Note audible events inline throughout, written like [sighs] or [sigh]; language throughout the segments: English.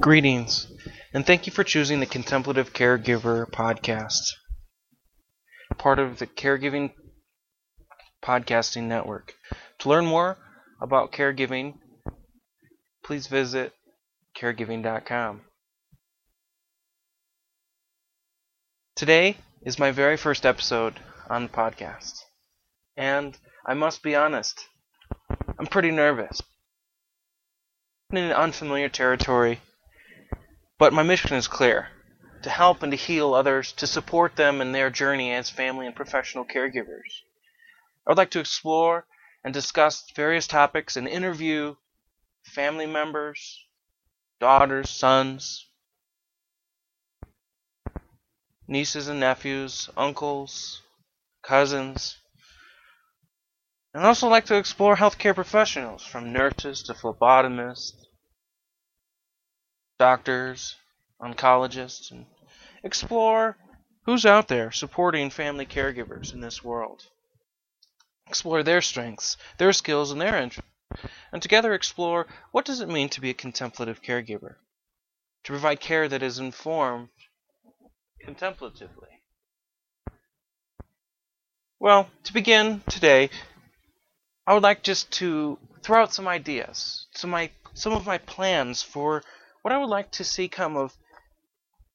Greetings, and thank you for choosing the Contemplative Caregiver podcast, part of the Caregiving Podcasting Network. To learn more about caregiving, please visit caregiving.com. Today is my very first episode on the podcast, and I must be honest, I'm pretty nervous. In unfamiliar territory but my mission is clear to help and to heal others, to support them in their journey as family and professional caregivers. I would like to explore and discuss various topics and interview family members, daughters, sons, nieces and nephews, uncles, cousins. And I also like to explore healthcare professionals, from nurses to phlebotomists, doctors, oncologists, and explore who's out there supporting family caregivers in this world. Explore their strengths, their skills, and their interests, and together explore what does it mean to be a contemplative caregiver, to provide care that is informed contemplatively. Well, to begin today, I would like just to throw out some ideas, some my some of my plans for what I would like to see come of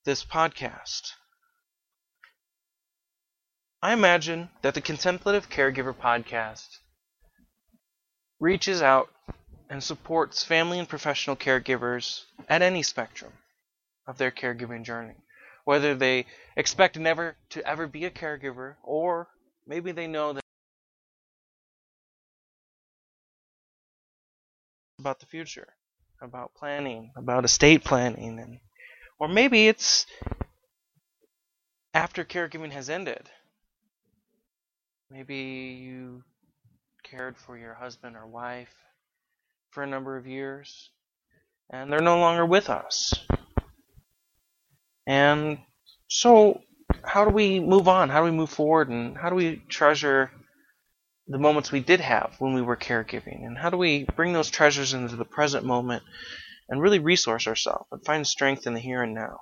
this podcast. I imagine that the Contemplative Caregiver podcast reaches out and supports family and professional caregivers at any spectrum of their caregiving journey. Whether they expect never to ever be a caregiver or maybe they know that about the future about planning, about estate planning, and or maybe it's after caregiving has ended. Maybe you cared for your husband or wife for a number of years and they're no longer with us. And so, how do we move on? How do we move forward? And how do we treasure the moments we did have when we were caregiving? And how do we bring those treasures into the present moment and really resource ourselves and find strength in the here and now?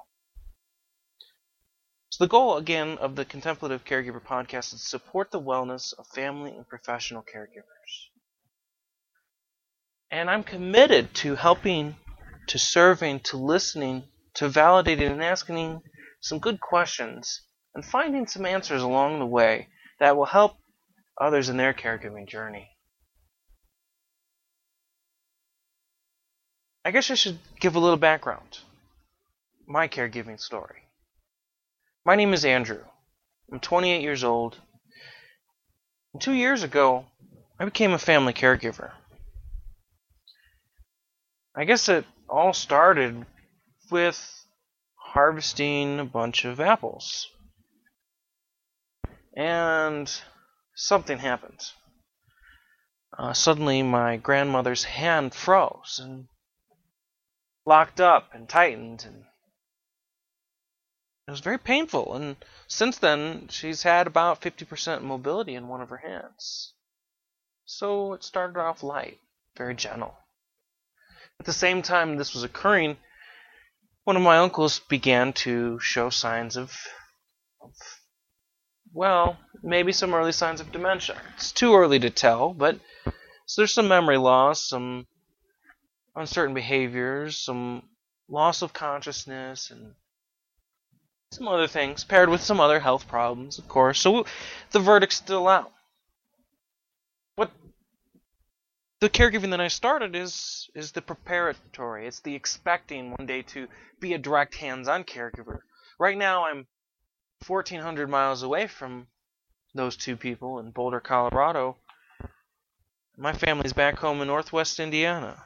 So, the goal, again, of the Contemplative Caregiver podcast is to support the wellness of family and professional caregivers. And I'm committed to helping, to serving, to listening, to validating and asking some good questions and finding some answers along the way that will help others in their caregiving journey. I guess I should give a little background. My caregiving story. My name is Andrew. I'm 28 years old. And two years ago, I became a family caregiver. I guess it all started with harvesting a bunch of apples. And something happened. Uh, suddenly, my grandmother's hand froze and locked up and tightened, and it was very painful. And since then, she's had about 50% mobility in one of her hands. So it started off light, very gentle. At the same time this was occurring, one of my uncles began to show signs of, of well, maybe some early signs of dementia. It's too early to tell, but so there's some memory loss, some uncertain behaviors, some loss of consciousness, and some other things, paired with some other health problems, of course. So the verdict's still out. What the caregiving that I started is is the preparatory. It's the expecting one day to be a direct hands-on caregiver. Right now, I'm 1,400 miles away from those two people in Boulder, Colorado. My family's back home in northwest Indiana.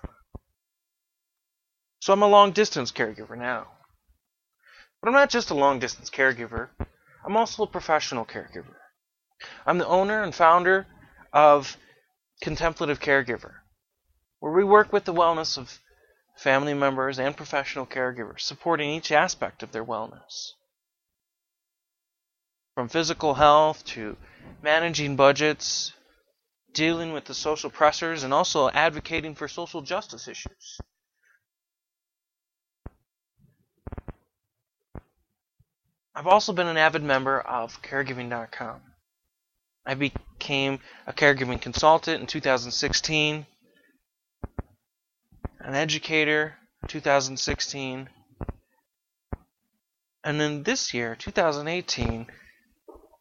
So I'm a long distance caregiver now. But I'm not just a long distance caregiver, I'm also a professional caregiver. I'm the owner and founder of Contemplative Caregiver, where we work with the wellness of family members and professional caregivers, supporting each aspect of their wellness from physical health to managing budgets, dealing with the social pressures, and also advocating for social justice issues. I've also been an avid member of caregiving.com. I became a caregiving consultant in 2016, an educator in 2016, and then this year, 2018,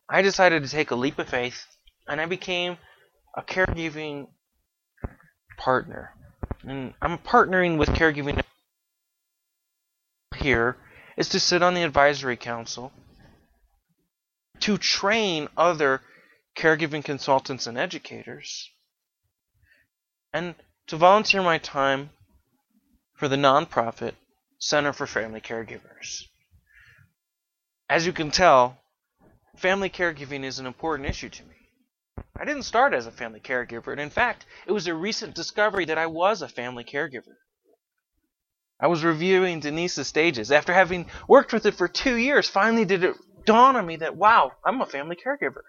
I decided to take a leap of faith and I became a caregiving partner. And I'm partnering with caregiving here is to sit on the advisory council to train other caregiving consultants and educators and to volunteer my time for the nonprofit Center for Family Caregivers. As you can tell, family caregiving is an important issue to me. I didn't start as a family caregiver, and in fact, it was a recent discovery that I was a family caregiver. I was reviewing Denise's stages. After having worked with it for two years, finally did it dawn on me that, wow, I'm a family caregiver.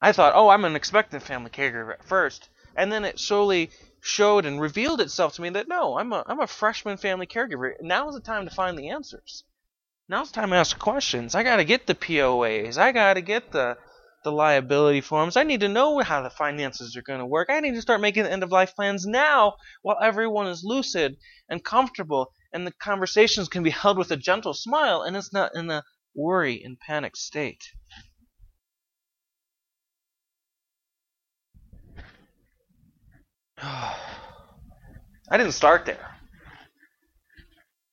I thought, oh, I'm an expectant family caregiver at first, and then it slowly showed and revealed itself to me that no, I'm a I'm a freshman family caregiver. Now is the time to find the answers. Now's it's time to ask questions. I gotta get the POAs. I gotta get the the liability forms. I need to know how the finances are going to work. I need to start making end of life plans now while everyone is lucid and comfortable and the conversations can be held with a gentle smile and it's not in a worry and panic state. [sighs] I didn't start there.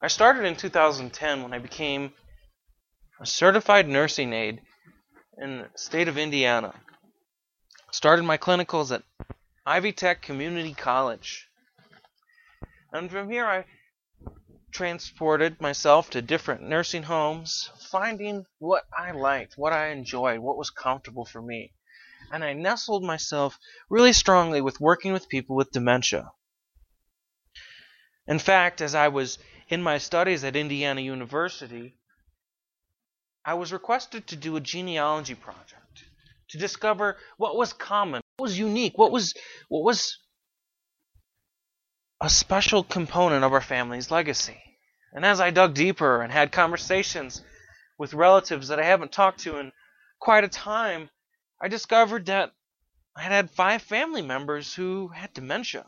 I started in 2010 when I became a certified nursing aide in the state of Indiana. Started my clinicals at Ivy Tech Community College. And from here I transported myself to different nursing homes, finding what I liked, what I enjoyed, what was comfortable for me. And I nestled myself really strongly with working with people with dementia. In fact, as I was in my studies at Indiana University, I was requested to do a genealogy project to discover what was common, what was unique, what was what was a special component of our family's legacy. And as I dug deeper and had conversations with relatives that I haven't talked to in quite a time, I discovered that I had had five family members who had dementia.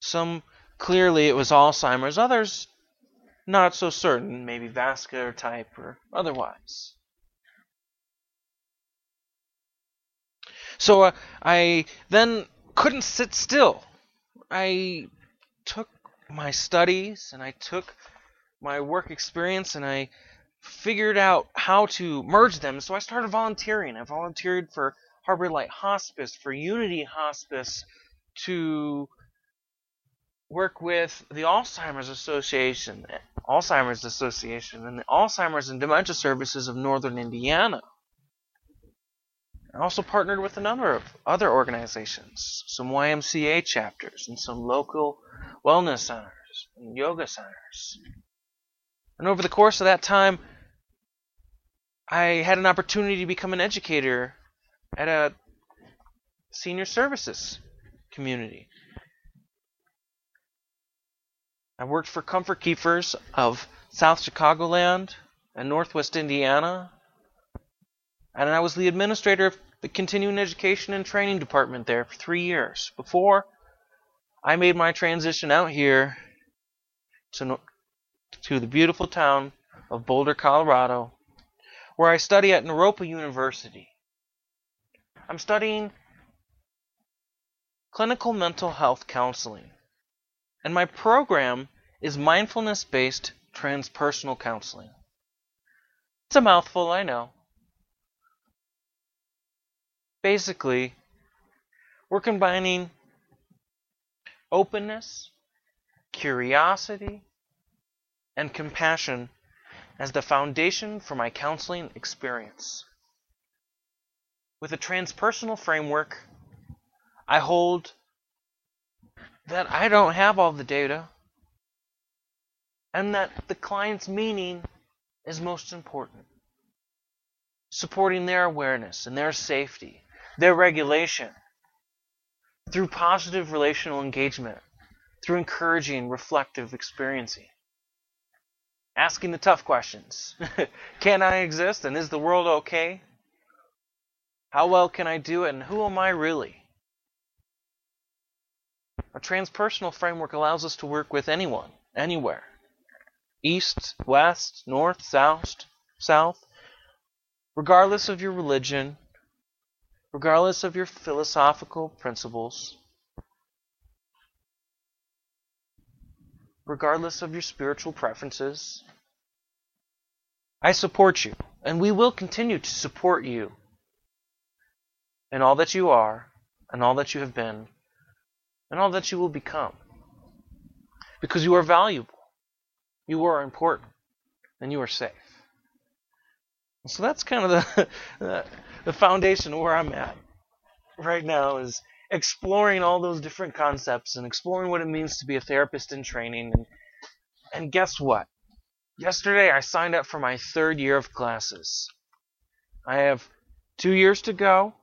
Some clearly it was Alzheimer's, others not so certain, maybe vascular type or otherwise. So uh, I then couldn't sit still. I took my studies and I took my work experience and I figured out how to merge them. So I started volunteering. I volunteered for Harbor Light Hospice, for Unity Hospice, to work with the Alzheimer's Association, Alzheimer's Association, and the Alzheimer's and Dementia Services of Northern Indiana. I also partnered with a number of other organizations, some YMCA chapters, and some local wellness centers and yoga centers. And over the course of that time, I had an opportunity to become an educator at a senior services community. I worked for Comfort Keepers of South Chicagoland and Northwest Indiana. And I was the administrator of the continuing education and training department there for three years before I made my transition out here to, to the beautiful town of Boulder, Colorado, where I study at Naropa University. I'm studying clinical mental health counseling. And my program is mindfulness based transpersonal counseling. It's a mouthful, I know. Basically, we're combining openness, curiosity, and compassion as the foundation for my counseling experience. With a transpersonal framework, I hold that I don't have all the data and that the client's meaning is most important. Supporting their awareness and their safety, their regulation, through positive relational engagement, through encouraging reflective experiencing. asking the tough questions. [laughs] can I exist and is the world okay? How well can I do it and who am I really? A transpersonal framework allows us to work with anyone, anywhere. East, west, north, south, south, regardless of your religion, regardless of your philosophical principles, regardless of your spiritual preferences. I support you, and we will continue to support you in all that you are, and all that you have been, and all that you will become. Because you are valuable, you are important, and you are safe. So that's kind of [laughs] the the foundation of where I'm at right now is exploring all those different concepts and exploring what it means to be a therapist in training. And, and guess what? Yesterday I signed up for my third year of classes. I have two years to go,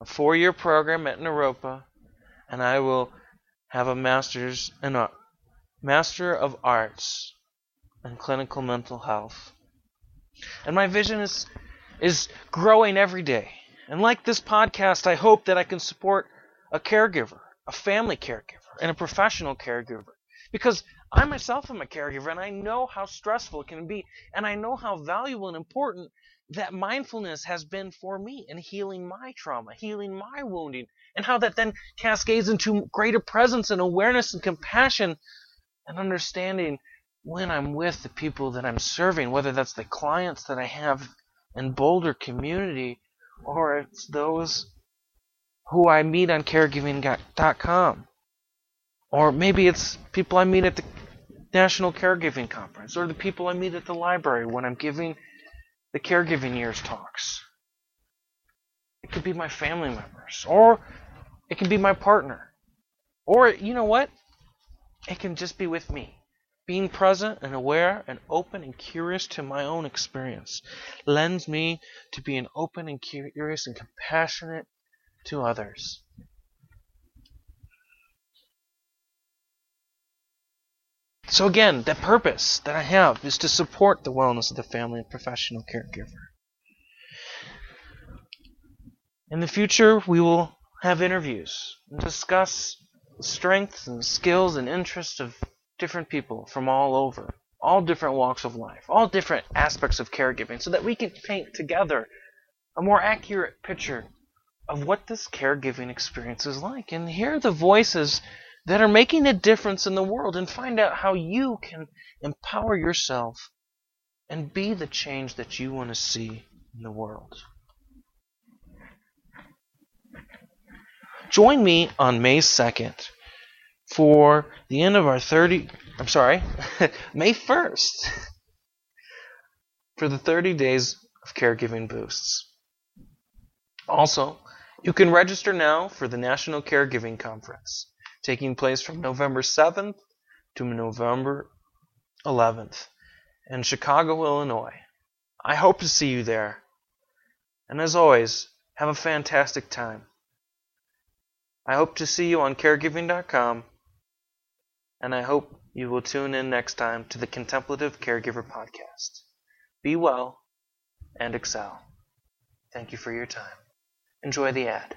a four year program at Naropa, and I will have a master's in master of arts in clinical mental health. And my vision is is growing every day. And like this podcast, I hope that I can support a caregiver, a family caregiver, and a professional caregiver. Because I myself am a caregiver and I know how stressful it can be. And I know how valuable and important that mindfulness has been for me in healing my trauma, healing my wounding, and how that then cascades into greater presence and awareness and compassion and understanding when I'm with the people that I'm serving, whether that's the clients that I have in Boulder community, or it's those who I meet on caregiving.com. Or maybe it's people I meet at the National Caregiving Conference, or the people I meet at the library when I'm giving the caregiving years talks. It could be my family members, or it can be my partner. Or, you know what? It can just be with me. Being present and aware and open and curious to my own experience lends me to being open and curious and compassionate to others. So again, the purpose that I have is to support the wellness of the family and professional caregiver. In the future, we will have interviews and discuss strengths and skills and interests of different people from all over, all different walks of life, all different aspects of caregiving, so that we can paint together a more accurate picture of what this caregiving experience is like and hear the voices that are making a difference in the world and find out how you can empower yourself and be the change that you want to see in the world. Join me on May 2nd for the end of our 30, I'm sorry, [laughs] May 1st, for the 30 days of caregiving boosts. Also, you can register now for the National Caregiving Conference, taking place from November 7th to November 11th in Chicago, Illinois. I hope to see you there. And as always, have a fantastic time. I hope to see you on caregiving.com and I hope you will tune in next time to the Contemplative Caregiver Podcast. Be well and excel. Thank you for your time. Enjoy the ad.